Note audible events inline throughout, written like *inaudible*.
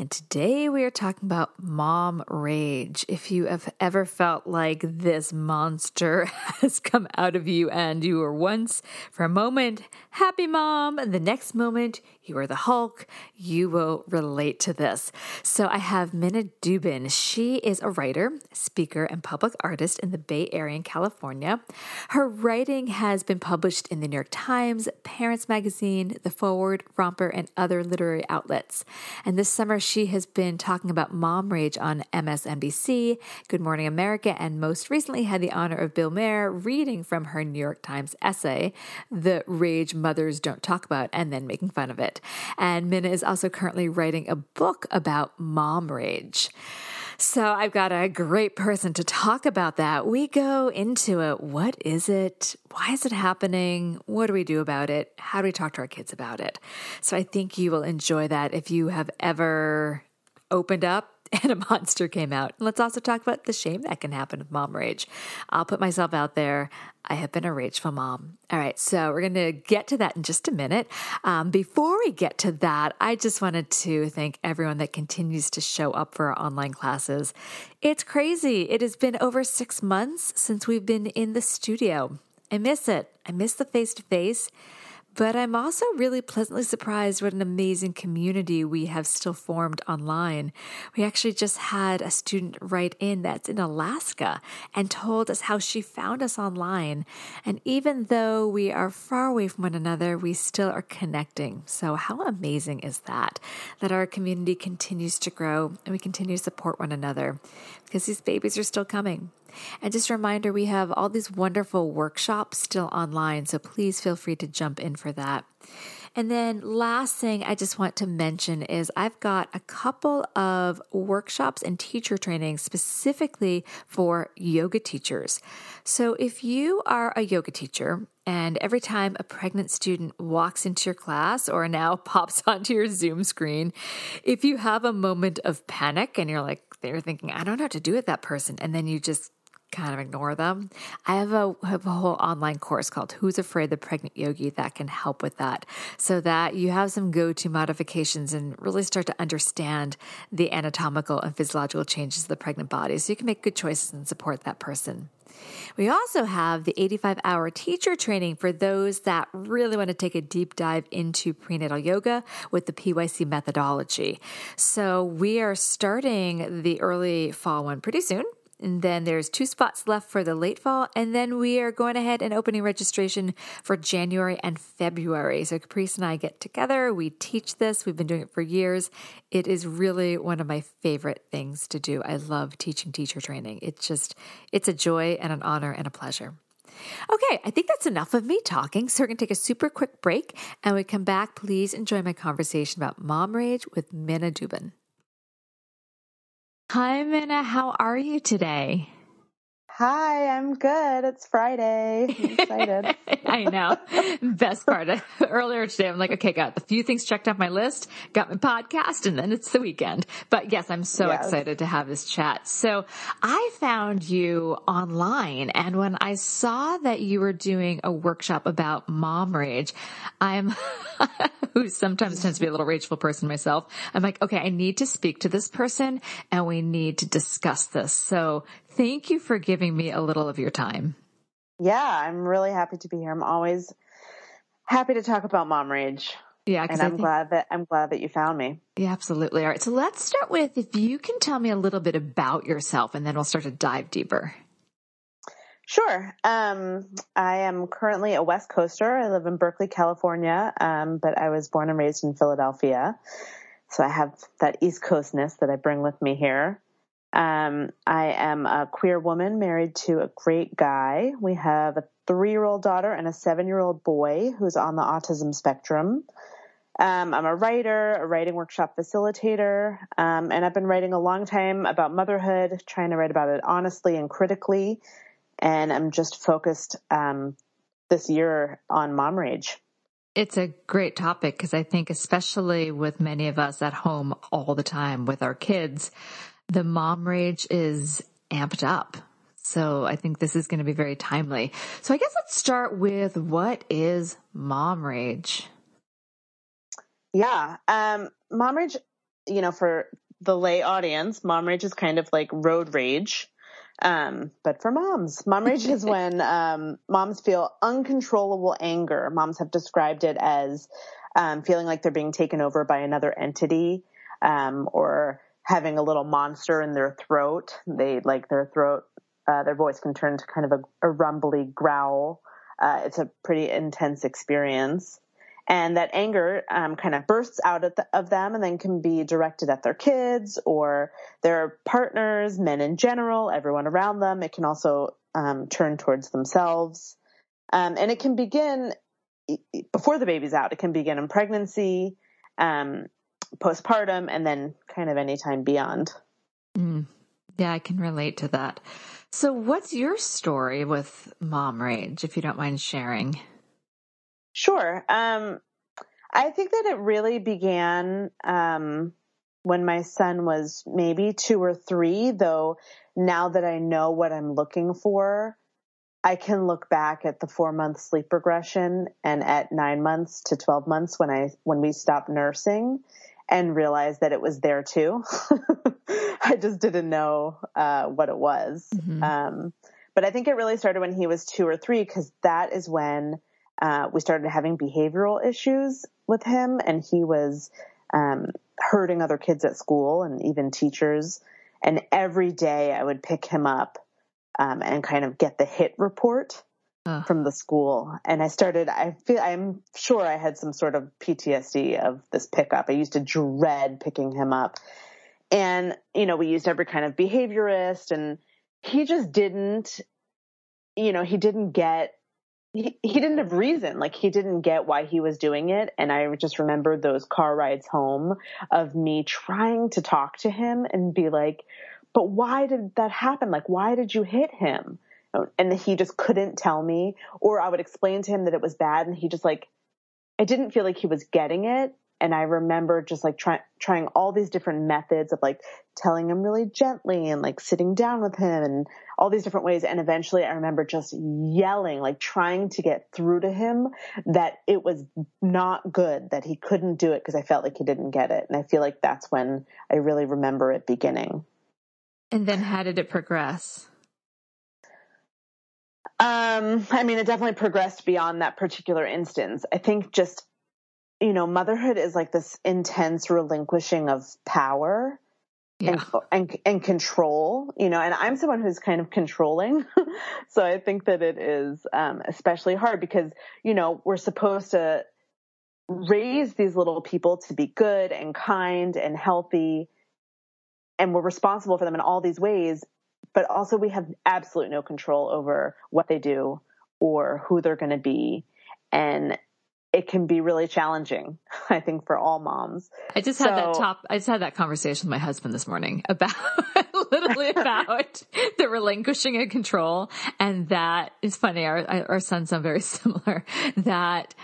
And today we are talking about mom rage. If you have ever felt like this monster *laughs* has come out of you and you were once, for a moment, happy mom, and the next moment, you are the Hulk, you will relate to this. So I have Minna Dubin. She is a writer, speaker, and public artist in the Bay Area in California. Her writing has been published in the New York Times, Parents Magazine, The Forward, Romper, and other literary outlets. And this summer, she has been talking about mom rage on MSNBC, Good Morning America, and most recently had the honor of Bill Maher reading from her New York Times essay, The Rage Mothers Don't Talk About, and then making fun of it. And Minna is also currently writing a book about mom rage. So I've got a great person to talk about that. We go into it. What is it? Why is it happening? What do we do about it? How do we talk to our kids about it? So I think you will enjoy that if you have ever opened up *laughs* and a monster came out. let's also talk about the shame that can happen with mom rage. I'll put myself out there. I have been a rageful mom. All right, so we're going to get to that in just a minute. Um, before we get to that, I just wanted to thank everyone that continues to show up for our online classes. It's crazy. It has been over six months since we've been in the studio. I miss it. I miss the face to face. But I'm also really pleasantly surprised what an amazing community we have still formed online. We actually just had a student write in that's in Alaska and told us how she found us online. And even though we are far away from one another, we still are connecting. So, how amazing is that? That our community continues to grow and we continue to support one another because these babies are still coming. And just a reminder, we have all these wonderful workshops still online, so please feel free to jump in for that. And then, last thing I just want to mention is I've got a couple of workshops and teacher training specifically for yoga teachers. So, if you are a yoga teacher and every time a pregnant student walks into your class or now *laughs* pops onto your Zoom screen, if you have a moment of panic and you're like, they're thinking, I don't know what to do with that person, and then you just kind of ignore them. I have a, have a whole online course called Who's Afraid the Pregnant Yogi that can help with that so that you have some go to modifications and really start to understand the anatomical and physiological changes of the pregnant body so you can make good choices and support that person. We also have the 85 hour teacher training for those that really want to take a deep dive into prenatal yoga with the PYC methodology. So we are starting the early fall one pretty soon. And then there's two spots left for the late fall. And then we are going ahead and opening registration for January and February. So Caprice and I get together. We teach this. We've been doing it for years. It is really one of my favorite things to do. I love teaching teacher training. It's just, it's a joy and an honor and a pleasure. Okay, I think that's enough of me talking. So we're going to take a super quick break. And we come back, please enjoy my conversation about mom rage with Minna Dubin. Hi, Minna. How are you today? Hi, I'm good. It's Friday. I'm excited. *laughs* I know. Best part. *laughs* Earlier today, I'm like, okay, got a few things checked off my list, got my podcast, and then it's the weekend. But yes, I'm so yes. excited to have this chat. So I found you online, and when I saw that you were doing a workshop about mom rage, I'm, *laughs* who sometimes tends to be a little rageful person myself, I'm like, okay, I need to speak to this person and we need to discuss this. So Thank you for giving me a little of your time. Yeah, I'm really happy to be here. I'm always happy to talk about mom rage. Yeah, and I'm think, glad that I'm glad that you found me. Yeah, absolutely. All right, so let's start with if you can tell me a little bit about yourself, and then we'll start to dive deeper. Sure. Um, I am currently a West Coaster. I live in Berkeley, California, um, but I was born and raised in Philadelphia. So I have that East Coastness that I bring with me here. Um, I am a queer woman married to a great guy. We have a three year old daughter and a seven year old boy who's on the autism spectrum. Um, I'm a writer, a writing workshop facilitator, um, and I've been writing a long time about motherhood, trying to write about it honestly and critically. And I'm just focused um, this year on mom rage. It's a great topic because I think, especially with many of us at home all the time with our kids, the mom rage is amped up. So I think this is going to be very timely. So I guess let's start with what is mom rage? Yeah. Um, mom rage, you know, for the lay audience, mom rage is kind of like road rage. Um, but for moms, mom rage is *laughs* when um, moms feel uncontrollable anger. Moms have described it as um, feeling like they're being taken over by another entity um, or having a little monster in their throat. They like their throat, uh, their voice can turn to kind of a, a rumbly growl. Uh, it's a pretty intense experience and that anger um, kind of bursts out the, of, them and then can be directed at their kids or their partners, men in general, everyone around them. It can also um, turn towards themselves. Um, and it can begin before the baby's out. It can begin in pregnancy, um, postpartum, and then kind of anytime beyond. Mm. Yeah, I can relate to that. So, what's your story with mom rage, if you don't mind sharing? Sure. Um, I think that it really began um, when my son was maybe two or three, though now that I know what I'm looking for, I can look back at the four month sleep regression and at nine months to 12 months when I, when we stopped nursing and realized that it was there too. *laughs* I just didn't know, uh, what it was. Mm-hmm. Um, but I think it really started when he was two or three because that is when uh, we started having behavioral issues with him, and he was um, hurting other kids at school and even teachers. And every day I would pick him up um, and kind of get the hit report uh. from the school. And I started, I feel, I'm sure I had some sort of PTSD of this pickup. I used to dread picking him up. And, you know, we used every kind of behaviorist and he just didn't, you know, he didn't get he, he didn't have reason. Like he didn't get why he was doing it. And I just remember those car rides home of me trying to talk to him and be like, but why did that happen? Like, why did you hit him? And he just couldn't tell me. Or I would explain to him that it was bad and he just like, I didn't feel like he was getting it and I remember just like trying trying all these different methods of like telling him really gently and like sitting down with him and all these different ways. And eventually I remember just yelling, like trying to get through to him that it was not good, that he couldn't do it because I felt like he didn't get it. And I feel like that's when I really remember it beginning. And then how did it progress? Um, I mean, it definitely progressed beyond that particular instance. I think just you know, motherhood is like this intense relinquishing of power yeah. and, and, and control, you know, and I'm someone who's kind of controlling. *laughs* so I think that it is, um, especially hard because, you know, we're supposed to raise these little people to be good and kind and healthy. And we're responsible for them in all these ways, but also we have absolute no control over what they do or who they're going to be. And it can be really challenging, *laughs* I think, for all moms. I just so, had that top, I just had that conversation with my husband this morning *laughs* about, *laughs* literally about the relinquishing of control. And that is funny. Our, our sons sound very similar that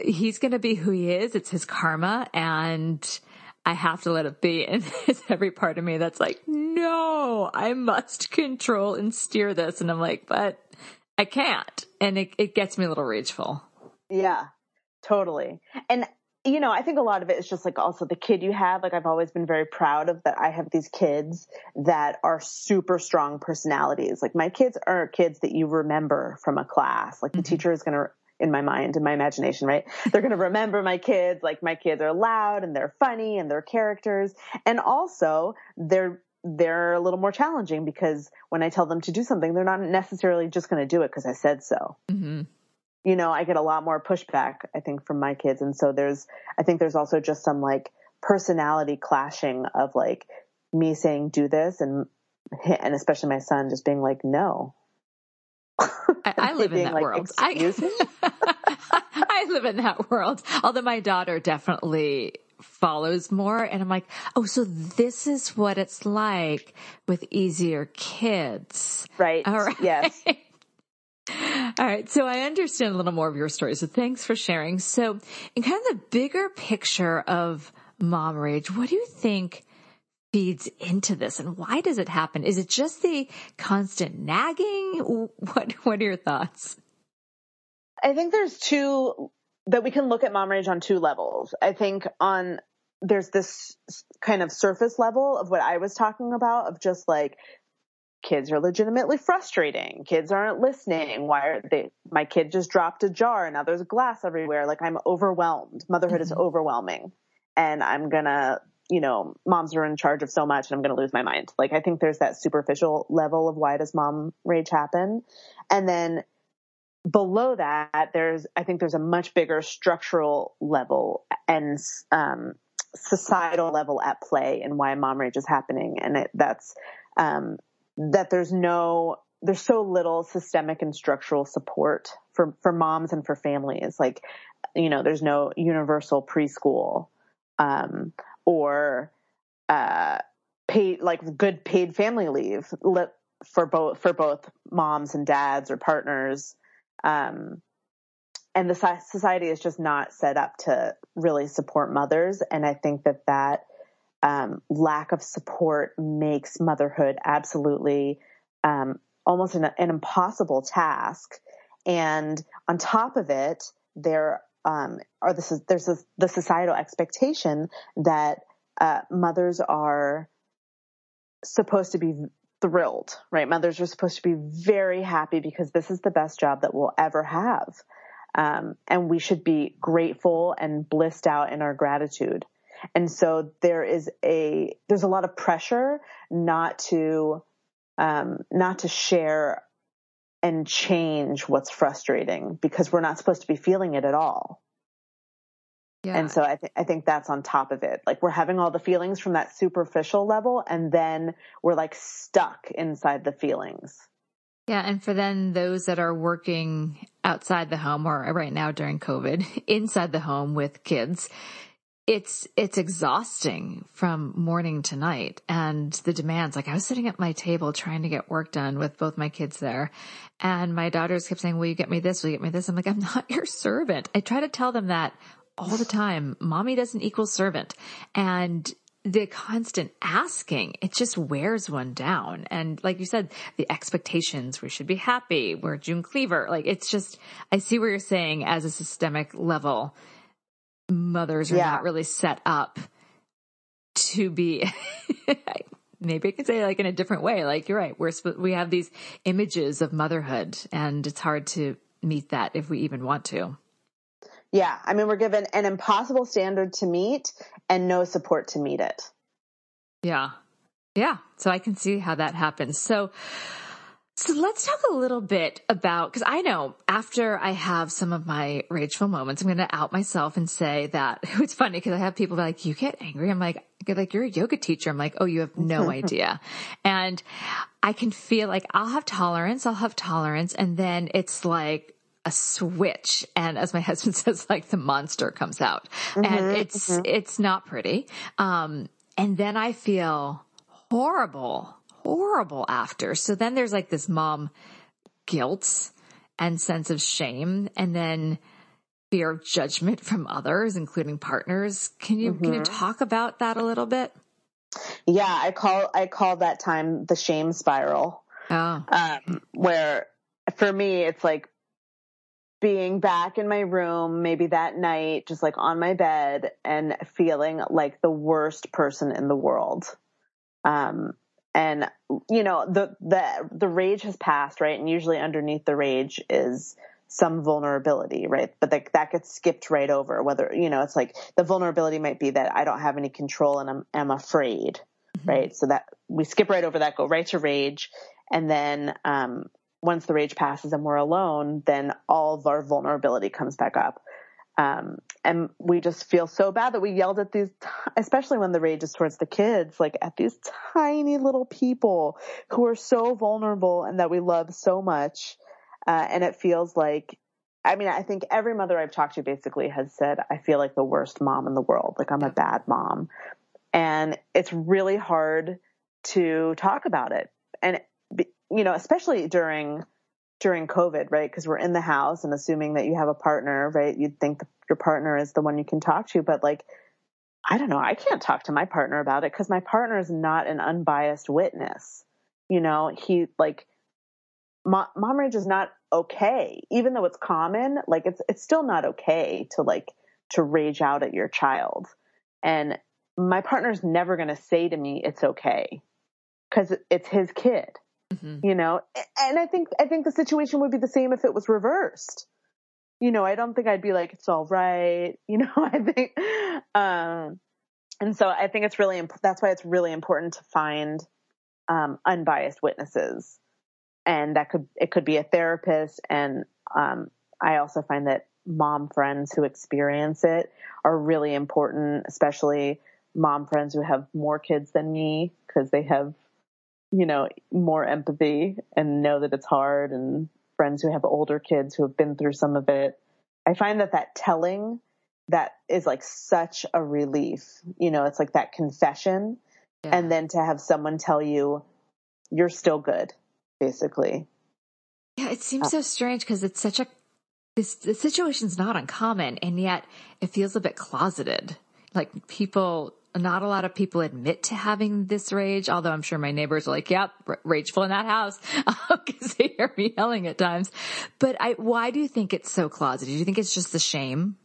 he's going to be who he is. It's his karma and I have to let it be. *laughs* And it's every part of me that's like, no, I must control and steer this. And I'm like, but I can't. And it, it gets me a little rageful. Yeah. Totally. And you know, I think a lot of it is just like also the kid you have. Like I've always been very proud of that I have these kids that are super strong personalities. Like my kids are kids that you remember from a class. Like the mm-hmm. teacher is going to in my mind, in my imagination, right? *laughs* They're going to remember my kids. Like my kids are loud and they're funny and they're characters. And also they're, they're a little more challenging because when I tell them to do something, they're not necessarily just going to do it because I said so. Mm-hmm. You know, I get a lot more pushback, I think, from my kids. And so there's, I think there's also just some like personality clashing of like me saying do this and, and especially my son just being like, no, I, I live in that like, world. I, *laughs* I live in that world. Although my daughter definitely follows more and I'm like, oh, so this is what it's like with easier kids. Right. All right. Yes. *laughs* All right. So I understand a little more of your story. So thanks for sharing. So in kind of the bigger picture of mom rage, what do you think feeds into this and why does it happen? Is it just the constant nagging? *laughs* What, what are your thoughts? I think there's two that we can look at mom rage on two levels. I think on there's this kind of surface level of what I was talking about of just like kids are legitimately frustrating. Kids aren't listening. Why are they? My kid just dropped a jar and now there's glass everywhere. Like I'm overwhelmed. Motherhood mm-hmm. is overwhelming and I'm gonna you know, moms are in charge of so much and I'm going to lose my mind. Like, I think there's that superficial level of why does mom rage happen? And then below that, there's, I think there's a much bigger structural level and, um, societal level at play in why mom rage is happening. And it, that's, um, that there's no, there's so little systemic and structural support for, for moms and for families. Like, you know, there's no universal preschool. Um, or uh, paid like good paid family leave for both for both moms and dads or partners. Um, and the society is just not set up to really support mothers, and I think that that um, lack of support makes motherhood absolutely um, almost an, an, impossible task. And on top of it, there um, or this is, there's a, the societal expectation that uh, mothers are supposed to be thrilled, right? Mothers are supposed to be very happy because this is the best job that we'll ever have. Um, and we should be grateful and blissed out in our gratitude. And so there is a, there's a lot of pressure not to, um, not to share and change what's frustrating because we're not supposed to be feeling it at all. Yeah. And so I, th- I think that's on top of it. Like we're having all the feelings from that superficial level and then we're like stuck inside the feelings. Yeah. And for then those that are working outside the home or right now during COVID *laughs* inside the home with kids, it's it's exhausting from morning to night. And the demands like i was sitting at my table trying to get work done with both my kids there. And my daughters kept saying will you get me this? Will you get me this? I'm like i'm not *laughs* your servant. I try to tell them that all the time. Mommy doesn't equal servant. And the constant asking, it just wears one down. And like you said, the expectations, we should be happy. We're June Cleaver. Like it's just, I see where you're saying as a systemic level mothers are yeah. not really set up to be *laughs* maybe I can say like in a different way. Like you're right. We're we have these images of motherhood and it's hard to meet that if we even want to. Yeah. I mean, we're given an impossible standard to meet and no support to meet it. Yeah. Yeah. So I can see how that happens. So so let's talk a little bit about, cause I know after I have some of my rageful moments, I'm going to out myself and say that *laughs* it's funny because I have people like, you get angry. I'm like, like, you're a yoga teacher. I'm like, oh, you have no *laughs* idea. And I can feel like I'll have tolerance. I'll have tolerance. And then it's like, a switch and as my *laughs* husband says like the monster comes out mm-hmm, and it's mm-hmm. it's not pretty um and then i feel horrible horrible after. So then there's like this mom guilt and sense of shame and then fear of judgment from others, including partners. Can you, mm-hmm. can you mm-hmm. talk about that a little bit? Yeah, I call, I call that time the shame spiral. Oh. Um, where for me, it's like being back in my room, maybe that night, just like on my bed and feeling like the worst person in the world. Um, and you know the the the rage has passed right and usually underneath the rage is some vulnerability, right? But like that gets skipped right over. Whether you know, it's like the vulnerability might be that I don't have any control and I'm I'm afraid, mm-hmm. right? So that we skip right over that, go right to rage, and then um, once the rage passes and we're alone, then all of our vulnerability comes back up. Um, and we just feel so bad that we yelled at these, especially when the rage is towards the kids, like at these tiny little people who are so vulnerable and that we love so much. Uh, and it feels like, I mean, I think every mother I've talked to basically has said, I feel like the worst mom in the world. Like I'm a bad mom. And it's really hard to talk about it. And, you know, especially during during COVID, right? Because we're in the house and assuming that you have a partner, right? You'd think your partner is the one you can talk to, but like, I don't know. I can't talk to my partner about it because my partner is not an unbiased witness. You know, he like, mom, mom rage is not okay, even though it's common. Like, it's it's still not okay to like to rage out at your child. And my partner's never going to say to me it's okay because it's his kid Mm-hmm. You know, and I think I think the situation would be the same if it was reversed. You know, I don't think I'd be like it's all right. *laughs* You know, *laughs* I think, um, and so I think it's really imp- that's why it's really important to find um, unbiased witnesses, and that could it could be a therapist, and um, I also find that mom friends who experience it are really important, especially mom friends who have more kids than me because they have you know, more empathy and know that it's hard and friends who have older kids who have been through some of it. I find that that telling that is like such a relief. You know, it's like that confession yeah. and then to have someone tell you you're still good, basically. Yeah, it seems so strange because it's such a this the situation's not uncommon and yet it feels a bit closeted. Like people not a lot of people admit to having this rage, although I'm sure my neighbors are like, yep, rageful in that house *laughs* um, because they hear me yelling at times. But I, why do you think it's so closeted? Do you think it's just the shame?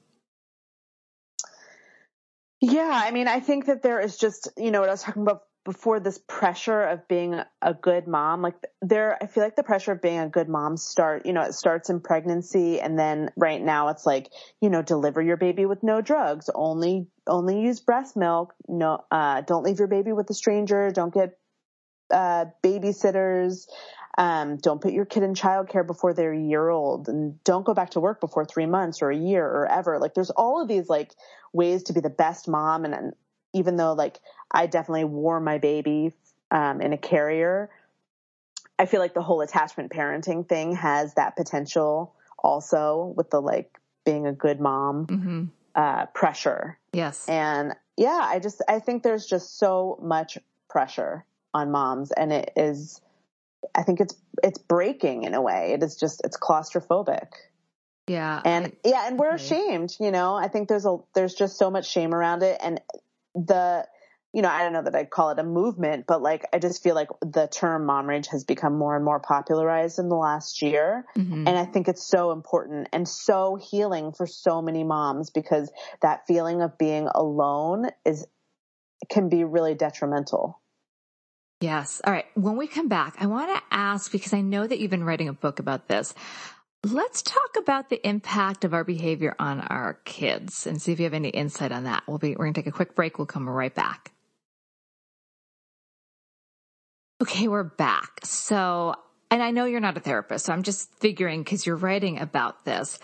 Yeah, I mean, I think that there is just, you know, what I was talking about before this pressure of being a good mom like there i feel like the pressure of being a good mom start you know it starts in pregnancy and then right now it's like you know deliver your baby with no drugs only only use breast milk no uh don't leave your baby with a stranger don't get uh babysitters um, don't put your kid in childcare before they're a year old and don't go back to work before three months or a year or ever. Like there's all of these like ways to be the best mom. And, and even though like I definitely wore my baby um, in a carrier. I feel like the whole attachment parenting thing has that potential also with the like being a good mom mm-hmm. uh, pressure. Yes. And yeah, I just, I think there's just so much pressure on moms and it is, I think it's, it's breaking in a way. It is just, it's claustrophobic. Yeah. And I, yeah, and we're ashamed, you know, I think there's a, there's just so much shame around it. And the, you know, I don't know that I'd call it a movement, but like I just feel like the term mom rage has become more and more popularized in the last year. Mm-hmm. And I think it's so important and so healing for so many moms because that feeling of being alone is can be really detrimental. Yes. All right. When we come back, I want to ask because I know that you've been writing a book about this. Let's talk about the impact of our behavior on our kids and see if you have any insight on that. We'll be, we're going to take a quick break. We'll come right back. Okay, we're back. So, and I know you're not a therapist, so I'm just figuring because you're writing about this.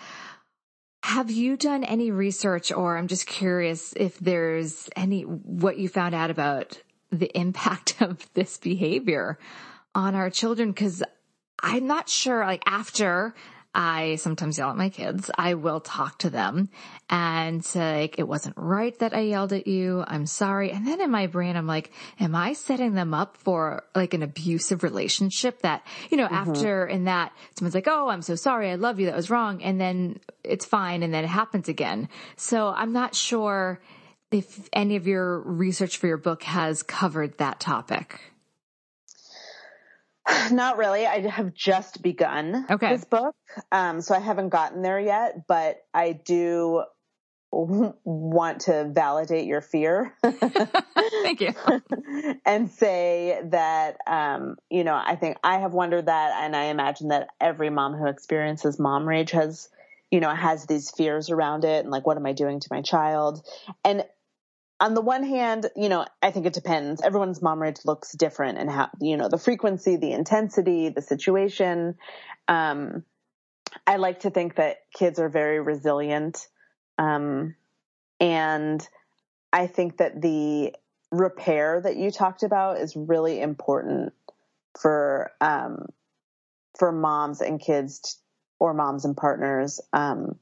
Have you done any research, or I'm just curious if there's any what you found out about the impact *laughs* of this behavior on our children? Because I'm not sure, like, after I sometimes yell at my kids. I will talk to them and say, like, it wasn't right that I yelled at you. I'm sorry. And then in my brain, I'm like, am I setting them up for like an abusive relationship that, you know, mm-hmm. after in that someone's like, Oh, I'm so sorry. I love you. That was wrong. And then it's fine. And then it happens again. So I'm not sure if any of your research for your book has covered that topic. *laughs* Not really. I have just begun okay. this book. Um, so I haven't gotten there yet, but I do want to validate your fear. *laughs* Thank you. *laughs* and say that, um, you know, I think I have wondered that, and I imagine that every mom who experiences mom rage has, you know, has these fears around it and like, what am I doing to my child? And on the one hand, you know, I think it depends. Everyone's mom rage looks different and how, you know, the frequency, the intensity, the situation. Um, I like to think that kids are very resilient um, and I think that the repair that you talked about is really important for um, for moms and kids or moms and partners um,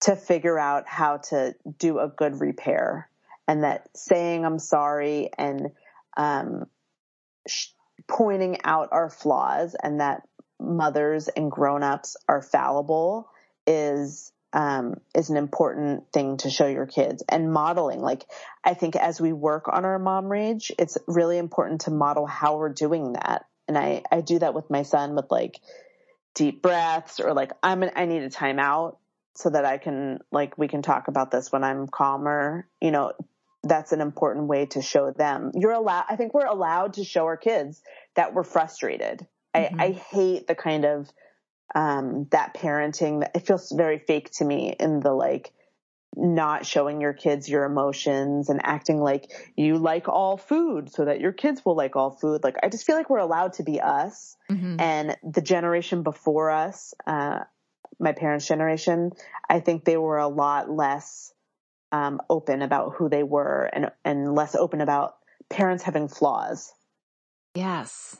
to figure out how to do a good repair and that saying I'm sorry and um, sh- pointing out our flaws and that mothers and grown-ups are fallible is um, is an important thing to show your kids and modeling. Like, I think as we work on our mom rage, it's really important to model how we're doing that. And I, I do that with my son with like deep breaths or like, I'm, an, I need a timeout so that I can, like, we can talk about this when I'm calmer. You know, that's an important way to show them. You're allowed, I think we're allowed to show our kids that we're frustrated. Mm-hmm. I, I hate the kind of, um, that parenting that it feels very fake to me in the like not showing your kids your emotions and acting like you like all food so that your kids will like all food. Like I just feel like we're allowed to be us mm-hmm. and the generation before us, uh, my parents' generation, I think they were a lot less um, open about who they were and and less open about parents having flaws. Yes.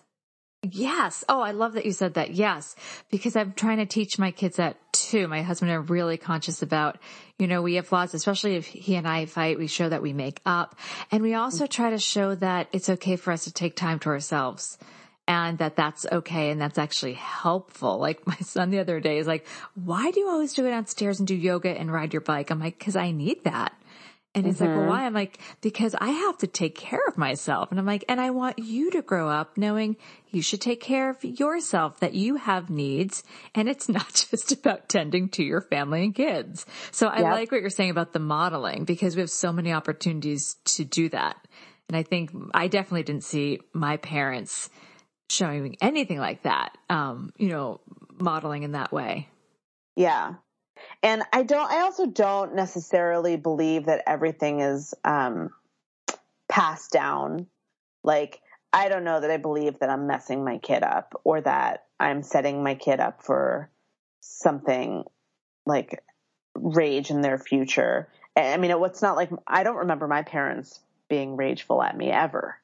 Yes. Oh, I love that you said that. Yes. Because I'm trying to teach my kids that too. My husband and are really conscious about, you know, we have flaws, especially if he and I fight, we show that we make up. And we also try to show that it's okay for us to take time to ourselves and that that's okay and that's actually helpful. Like *laughs* my son the other day is like, why do you always do it downstairs and do yoga and ride your bike? I'm like, cause I need that. And he's mm-hmm. like, well, mm-hmm. why? I'm like, because I have to take care of myself. And I'm like, and I want you to grow up knowing you should take care of yourself, that you have needs. And it's *laughs* not just about tending to your family and kids. So I yep. like what you're saying about the modeling because we have so many opportunities to do that. And I think I definitely didn't see my parents showing anything like that, um, you know, modeling in that way. Yeah. And I don't, I also don't necessarily believe that everything is, um, passed down. Like, I don't know that I believe that I'm messing my kid up or that I'm setting my kid up for something like rage in their future. I mean, it's not like I don't remember my parents being rageful at me ever.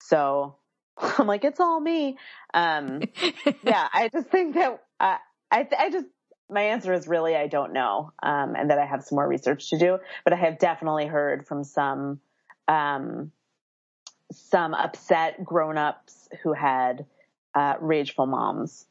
So *laughs* I'm like, it's all me. Um, *laughs* yeah, I just think that uh, I, I just my answer is really I don't know, um, and that I have some more research to do. But I have definitely heard from some um, some upset grown-ups who had uh, rageful moms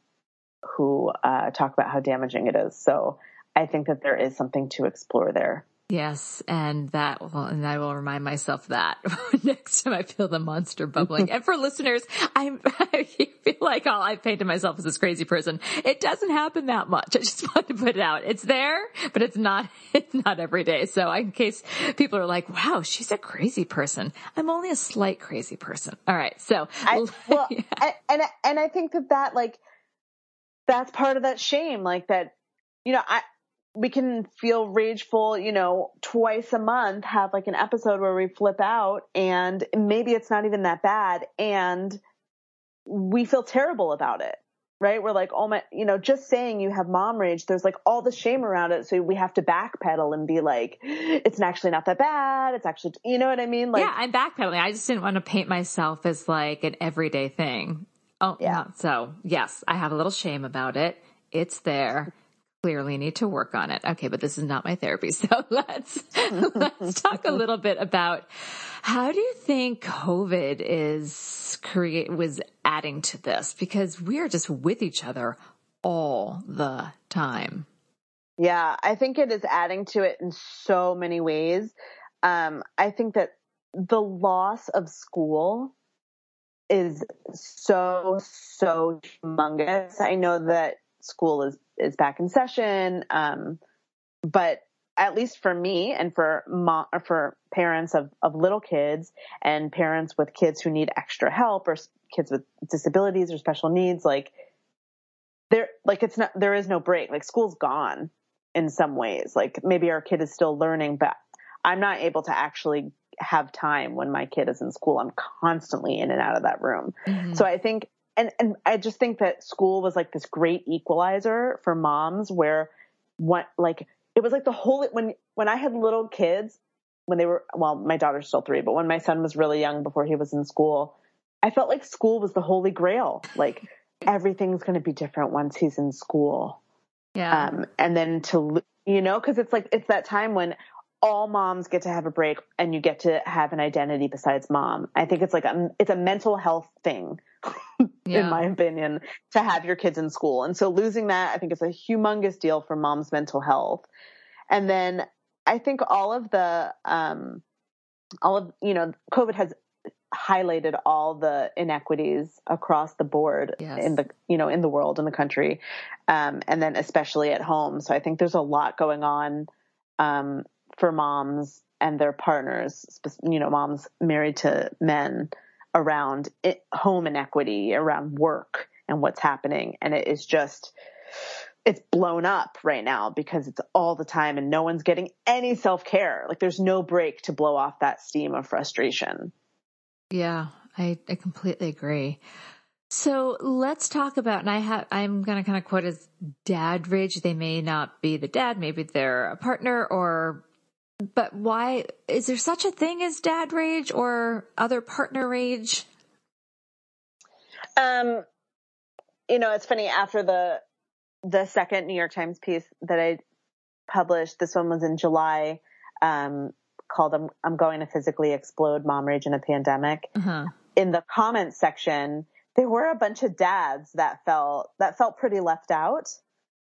who uh, talk about how damaging it is. So I think that there is something to explore there. Yes, and that will, and I will remind myself that *laughs* next time I feel the monster bubbling. *laughs* and for listeners, I'm, *laughs* I feel like all I've painted myself as this crazy person. It doesn't happen that much. I just want to put it out. It's there, but it's not, it's not every day. So in case people are like, wow, she's a crazy person. I'm only a slight crazy person. All right. So, I, well, yeah. and, and I think that that like, that's part of that shame, like that, you know, I, we can feel rageful, you know, twice a month, have like an episode where we flip out and maybe it's not even that bad and we feel terrible about it. Right? We're like, oh my, you know, just saying you have mom rage, there's like all the shame around it. So we have to backpedal and be like, it's actually not that bad. It's actually, you know what I mean? Like, yeah, I'm backpedaling. I just didn't want to paint myself as like an everyday thing. Oh, yeah. So yes, I have a little shame about it. It's there clearly need to work on it. Okay, but this is not my therapy. *laughs* So let's *laughs* let's talk a little bit about how do you think COVID is create was adding to this because we are just with each other all the time. Yeah, I think it is adding to it in so many ways. Um, I think that the loss of school is so so humongous. I know that school is is back in session. Um, but at least for me and for mom, for parents of, of little kids and parents with kids who need extra help or kids with disabilities or special needs, like there, like it's not, there is no break. Like school's gone in some ways. Like maybe our kid is still learning, but I'm not able to actually have time when my kid is in school. I'm constantly in and out of that room. Mm-hmm. So I think, and, and I just think that school was like this great equalizer for moms where what, like, it was like the whole, when, when I had little kids, when they were, well, my daughter's still three, but when my son was really young before he was in school, I felt like school was the holy grail. Like everything's going to be different once he's in school. Yeah. Um, and then to, you know, cause it's like, it's that time when all moms get to have a break and you get to have an identity besides mom. I think it's like a, it's a mental health thing, *laughs* yeah. in my opinion, to have your kids in school. And so losing that, I think is a humongous deal for mom's mental health. And then I think all of the, um, all of, you know, COVID has highlighted all the inequities across the board yes. in the you know in the world in the country um, and then especially at home so i think there's a lot going on um, for moms and their partners, you know, moms married to men around it, home inequity, around work and what's happening. And it is just, it's blown up right now because it's all the time and no one's getting any self care. Like there's no break to blow off that steam of frustration. Yeah, I, I completely agree. So let's talk about, and I have, I'm going to kind of quote as dad rage. They may not be the dad, maybe they're a partner or but why is there such a thing as dad rage or other partner rage? Um, you know, it's funny after the the second New York Times piece that I published. This one was in July, um, called "I'm, I'm Going to Physically Explode: Mom Rage in a Pandemic." Uh-huh. In the comments section, there were a bunch of dads that felt that felt pretty left out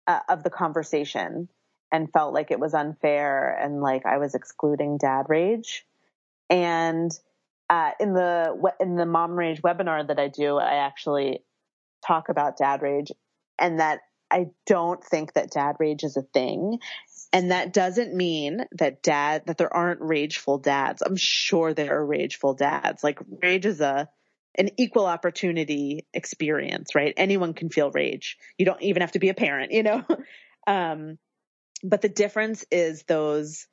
uh, of the conversation and felt like it was unfair and like I was excluding dad rage. And uh, in the in the mom rage webinar that I do, I actually talk about dad rage and that I don't think that dad rage is a thing. And that doesn't mean that dad that there aren't rageful dads. I'm sure there are rageful dads. Like rage is a an equal opportunity experience, right? Anyone can feel rage. You don't even have to be a parent, you know? *laughs* um, but the difference is those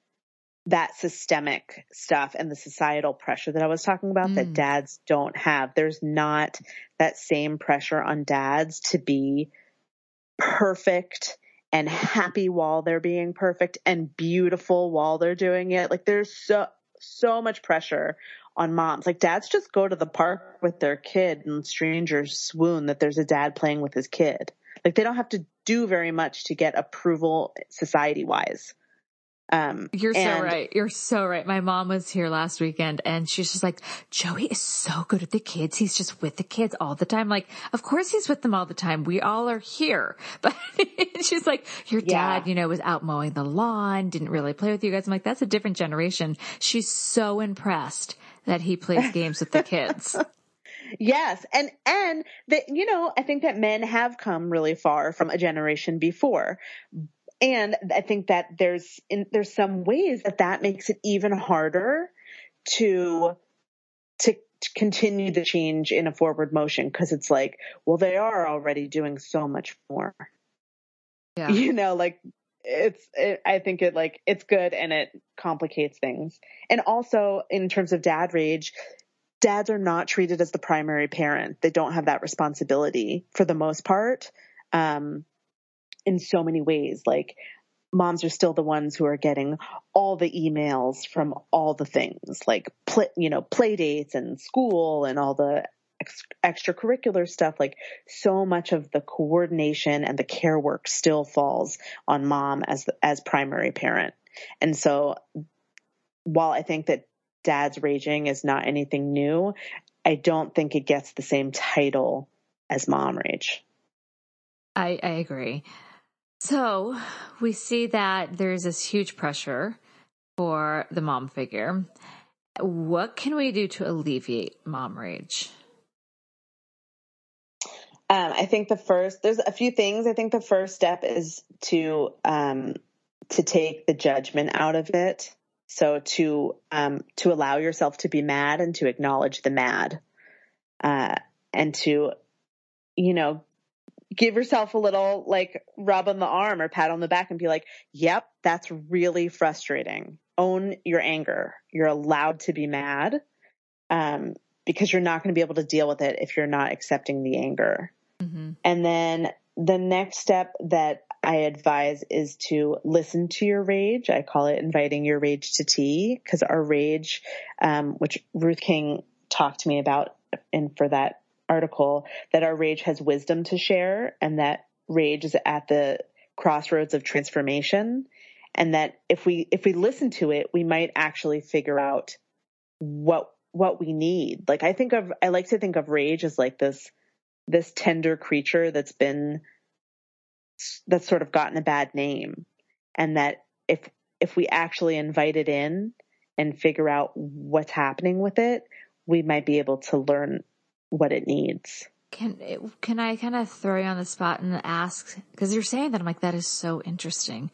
that systemic stuff and the societal pressure that I was talking about mm. that dads don't have. There's not that same pressure on dads to be perfect and happy while they're being perfect and beautiful while they're doing it. Like there's so so much pressure on moms. Like dads just go to the park with their kid and strangers swoon that there's a dad playing with his kid. Like they don't have to do very much to get approval society wise. Um, You're and, so right. You're so right. My mom was here last weekend and she's just like, Joey is so good at the kids. He's just with the kids all the time. Like, of course he's with them all the time. We all are here. *laughs* But she's like, your dad, yeah. you know, was out mowing the lawn, didn't really play with you guys. I'm like, that's a different generation. She's so impressed that he plays games with the kids. *laughs* Yes. And, and that, you know, I think that men have come really far from a generation before. And I think that there's, in, there's some ways that that makes it even harder to, to, continue the change in a forward motion because it's like, well, they are already doing so much more. Yeah. You know, like it's it, i think it like it's good and it complicates things and also in terms of dad rage dads are not treated as the primary parent. They don't have that responsibility for the most part. Um, in so many ways, like moms are still the ones who are getting all the emails from all the things like, you know, play dates and school and all the ex- extracurricular stuff. Like so much of the coordination and the care work still falls on mom as, as primary parent. And so while I think that dad's raging is not anything new, I don't think it gets the same title as mom rage. I, I agree. So we see that there's this huge pressure for the mom figure. What can we do to alleviate mom rage? Um, I think the first, there's a few things. I think the first step is to um, to take the judgment out of it. So to um, to allow yourself to be mad and to acknowledge the mad, uh, and to you know give yourself a little like rub on the arm or pat on the back and be like, "Yep, that's really frustrating." Own your anger. You're allowed to be mad, um, because you're not going to be able to deal with it if you're not accepting the anger. Mm-hmm. And then the next step that I advise is to listen to your rage. I call it inviting your rage to tea because our rage, um, which Ruth King talked to me about in for that article, that our rage has wisdom to share and that rage is at the crossroads of transformation. And that if we, if we listen to it, we might actually figure out what, what we need. Like I think of, I like to think of rage as like this, this tender creature that's been that's sort of gotten a bad name. And that if if we actually invite it in and figure out what's happening with it we might be able to learn what it needs. Can can i kind of throw you on the spot and ask because you're saying that i'm like that is so interesting.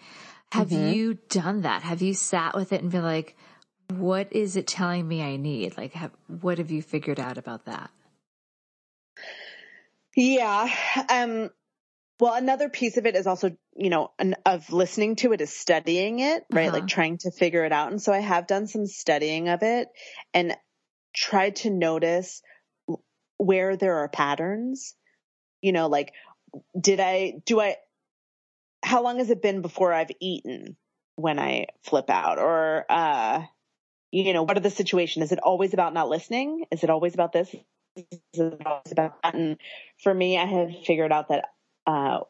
Have mm-hmm. you done that? Have you sat with it and been like what is it telling me i need? Like have, what have you figured out about that? Yeah um well, another piece of it is also, you know, an, of listening to it is studying it, right? Uh-huh. Like trying to figure it out. And so I have done some studying of it and tried to notice where there are patterns. You know, like, did I, do I, how long has it been before I've eaten when I flip out? Or, uh, you know, what are the situation? Is it always about not listening? Is it always about this? Is it always about that? And for me, I have figured out that uh,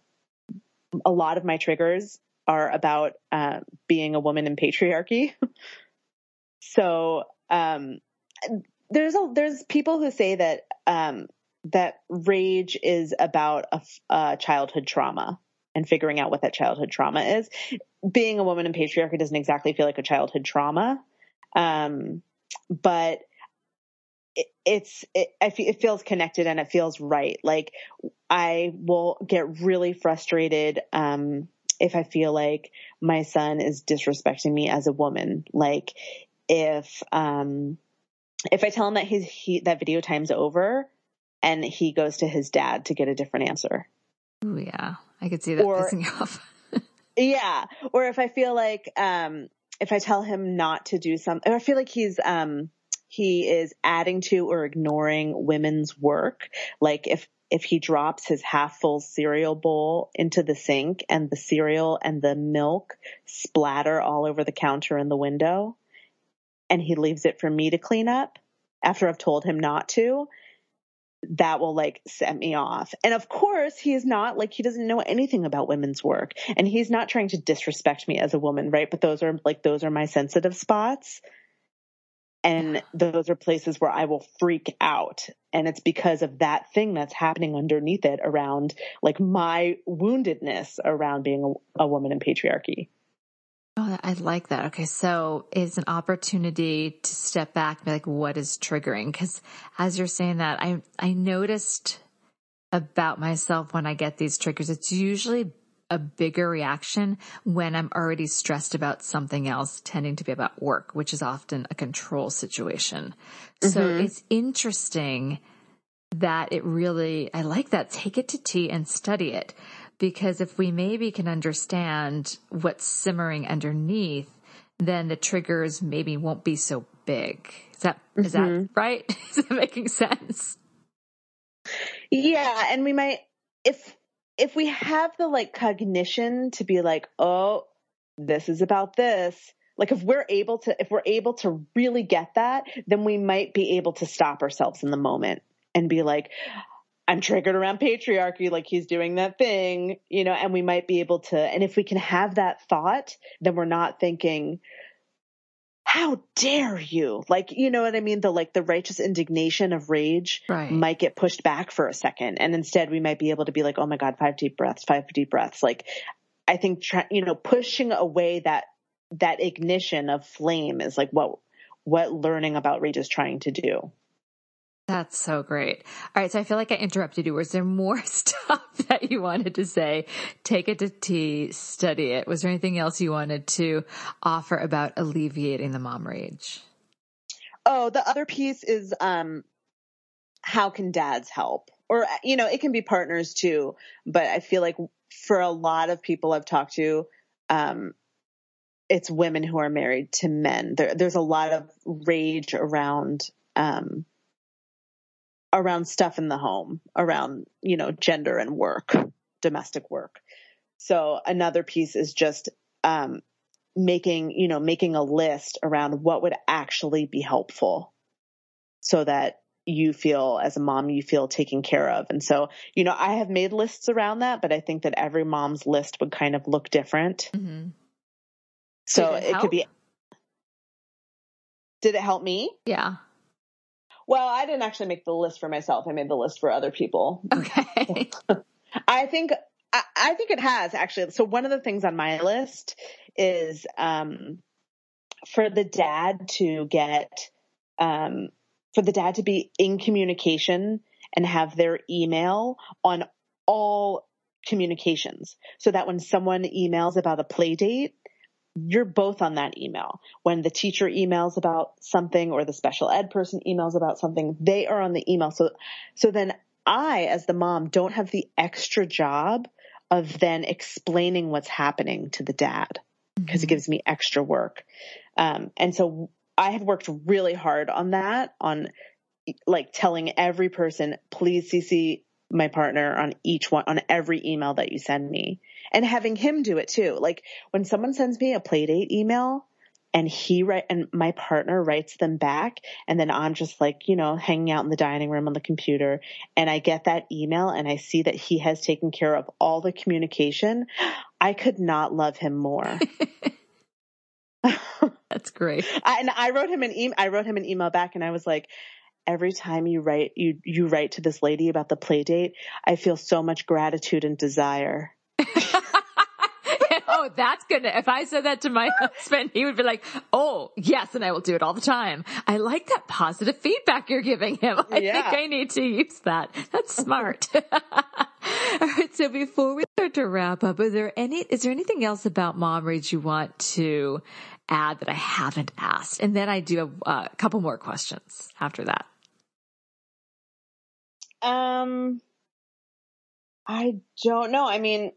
a lot of my triggers are about uh, being a woman in patriarchy. *laughs* so um, there's a, there's people who say that um, that rage is about a, a, childhood trauma and figuring out what that childhood trauma is. Being a woman in patriarchy doesn't exactly feel like a childhood trauma, um, but it, it's it, it feels connected and it feels right. Like I will get really frustrated um, if I feel like my son is disrespecting me as a woman. Like if um, if I tell him that his he, that video time's over and he goes to his dad to get a different answer. Oh yeah, I could see that or, pissing you off. *laughs* yeah, or if I feel like um, if I tell him not to do something, I feel like he's um, he is adding to or ignoring women's work. Like if if he drops his half full cereal bowl into the sink and the cereal and the milk splatter all over the counter and the window and he leaves it for me to clean up after I've told him not to, that will like set me off. And of course, he is not like he doesn't know anything about women's work and he's not trying to disrespect me as a woman, right? But those are like those are my sensitive spots. And those are places where I will freak out. And it's because of that thing that's happening underneath it around like my woundedness around being a, a woman in patriarchy. Oh, I like that. Okay. So it's an opportunity to step back and be like, what is triggering? Cause as you're saying that, I, I noticed about myself when I get these triggers, it's usually a bigger reaction when I'm already stressed about something else, tending to be about work, which is often a control situation. Mm-hmm. So it's interesting that it really, I like that. Take it to tea and study it. Because if we maybe can understand what's simmering underneath, then the triggers maybe won't be so big. Is that, mm-hmm. is that mm-hmm. right? *laughs* is that making sense? Yeah. And we might, if, if we have the like cognition to be like, oh, this is about this, like if we're able to, if we're able to really get that, then we might be able to stop ourselves in the moment and be like, I'm triggered around patriarchy, like he's doing that thing, you know, and we might be able to, and if we can have that thought, then we're not thinking, how dare you? Like, you know what I mean? The like the righteous indignation of rage right. might get pushed back for a second. And instead we might be able to be like, oh my God, five deep breaths, five deep breaths. Like, I think, you know, pushing away that, that ignition of flame is like what, what learning about rage is trying to do. That's so great. All right. So I feel like I interrupted you. Was there more *laughs* stuff that you wanted to say? Take it to tea, study it. Was there anything else you wanted to offer about alleviating the mom rage? Oh, the other piece is um, how can dads help? Or, you know, it can be partners too. But I feel like for a lot of people I've talked to, um, it's women who are married to men. There, there's a lot of rage around um, around stuff in the home, around you know gender and work, domestic work. So another piece is just um, making you know making a list around what would actually be helpful, so that you feel as a mom you feel taken care of. And so you know I have made lists around that, but I think that every mom's list would kind of look different. Mm-hmm. So it, it could be. Did it help me? Yeah. Well, I didn't actually make the list for myself. I made the list for other people. Okay. *laughs* I think I, I, think it has actually. So one of the things on my list is um, for the dad to get um, for the dad to be in communication and have their email on all communications so that when someone emails about a play date you're both on that email. When the teacher emails about something or the special ed person emails about something, they are on the email. So, so then I, as the mom, don't have the extra job of then explaining what's happening to the dad because mm-hmm. it gives me extra work. Um, and so I have worked really hard on that, on like telling every person, please CC my partner on each one, on every email that you send me and having him do it too. Like when someone sends me a playdate email and he write and my partner writes them back and then I'm just like, you know, hanging out in the dining room on the computer and I get that email and I see that he has taken care of all the communication, I could not love him more. *laughs* *laughs* That's great. I, and I wrote him an email I wrote him an email back and I was like, every time you write you you write to this lady about the play date, I feel so much gratitude and desire. *laughs* oh, that's gonna, if I said that to my *laughs* husband, he would be like, oh, yes, and I will do it all the time. I like that positive feedback you're giving him. *laughs* I yeah. think I need to use that. That's smart. all right. So before we start to wrap up, is there any, is there anything else about mom rage you want to add that I haven't asked? And then I do have uh, a couple more questions after that. Um, I don't know. I mean,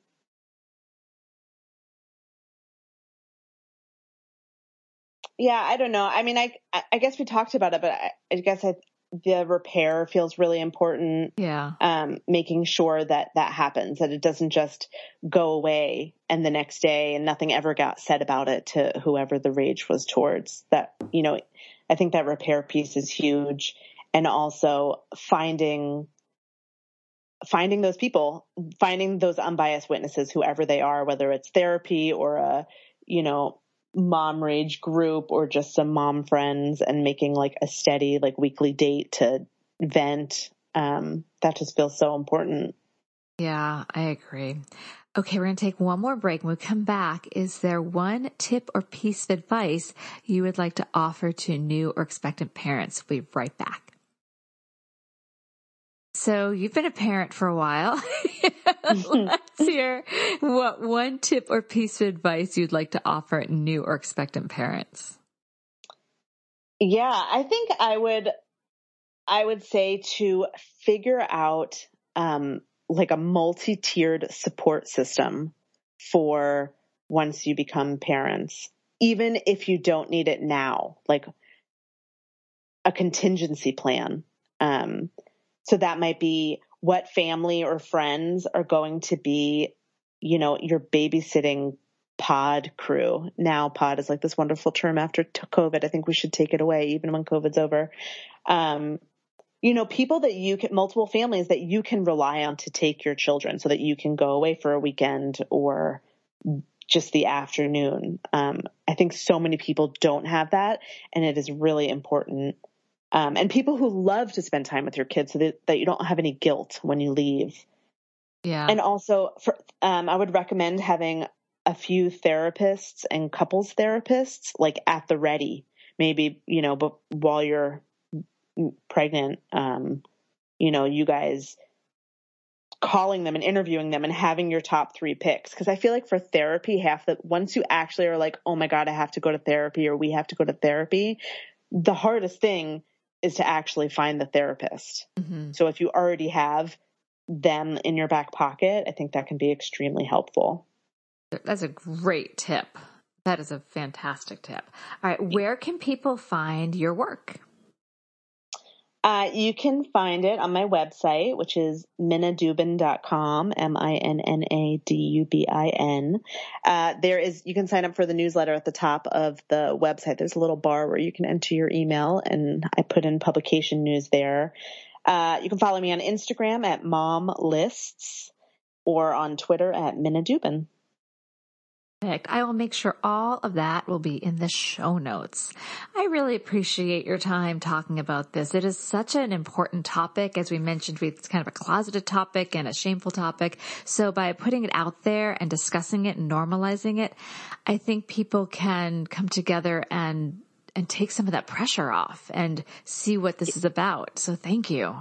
yeah, I don't know. I mean, I I guess we talked about it, but I, I guess I, the repair feels really important. Yeah. Um, making sure that that happens, that it doesn't just go away and the next day and nothing ever got said about it to whoever the rage was towards. That you know, I think that repair piece is huge, and also finding finding those people, finding those unbiased witnesses, whoever they are, whether it's therapy or a you know mom rage group or just some mom friends and making like a steady like weekly date to vent um that just feels so important. Yeah i agree. Okay we're going to take one more break. When we come back is there one tip or piece of advice you would like to offer to new or expectant parents? We'll be right back so you've been a parent for a while. *laughs* Let's hear what one tip or piece of advice you'd like to offer new or expectant parents. Yeah, I think I would I would say to figure out um, like a multi-tiered support system for once you become parents, even if you don't need it now, like a contingency plan. Um, so that might be what family or friends are going to be, you know, your babysitting pod crew. Now pod is like this wonderful term after COVID. I think we should take it away even when COVID's over. Um, you know, people that you can, multiple families that you can rely on to take your children so that you can go away for a weekend or just the afternoon. Um, I think so many people don't have that and it is really important um, and people who love to spend time with your kids so that, that you don't have any guilt when you leave. Yeah. And also, for, um, I would recommend having a few therapists and couples therapists like at the ready. Maybe you know, but while you're pregnant, um, you know, you guys calling them and interviewing them and having your top three picks. Because I feel like for therapy, half that once you actually are like, oh my God, I have to go to therapy or we have to go to therapy, the hardest thing is to actually find the therapist. Mm-hmm. So if you already have them in your back pocket, I think that can be extremely helpful. That's a great tip. That is a fantastic tip. All right, where can people find your work? Uh, you can find it on my website, which is minnadubin.com, M-I-N-N-A-D-U-B-I-N. Uh, there is, you can sign up for the newsletter at the top of the website. There's a little bar where you can enter your email and I put in publication news there. Uh, you can follow me on Instagram at mom lists or on Twitter at minnadubin. I will make sure all of that will be in the show notes. I really appreciate your time talking about this. It is such an important topic. As we mentioned, it's kind of a closeted topic and a shameful topic. So by putting it out there and discussing it and normalizing it, I think people can come together and and take some of that pressure off and see what this is about. So thank you.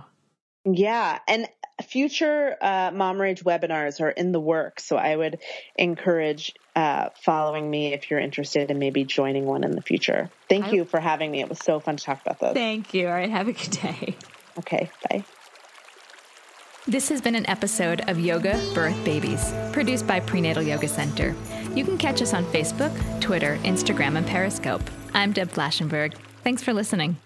Yeah. And future uh, Mom Rage webinars are in the works. So I would encourage uh, following me if you're interested in maybe joining one in the future. Thank I, you for having me. It was so fun to talk about this. Thank you. All right. Have a good day. Okay. Bye. This has been an episode of Yoga Birth Babies, produced by Prenatal Yoga Center. You can catch us on Facebook, Twitter, Instagram, and Periscope. I'm Deb Flashenberg. Thanks for listening.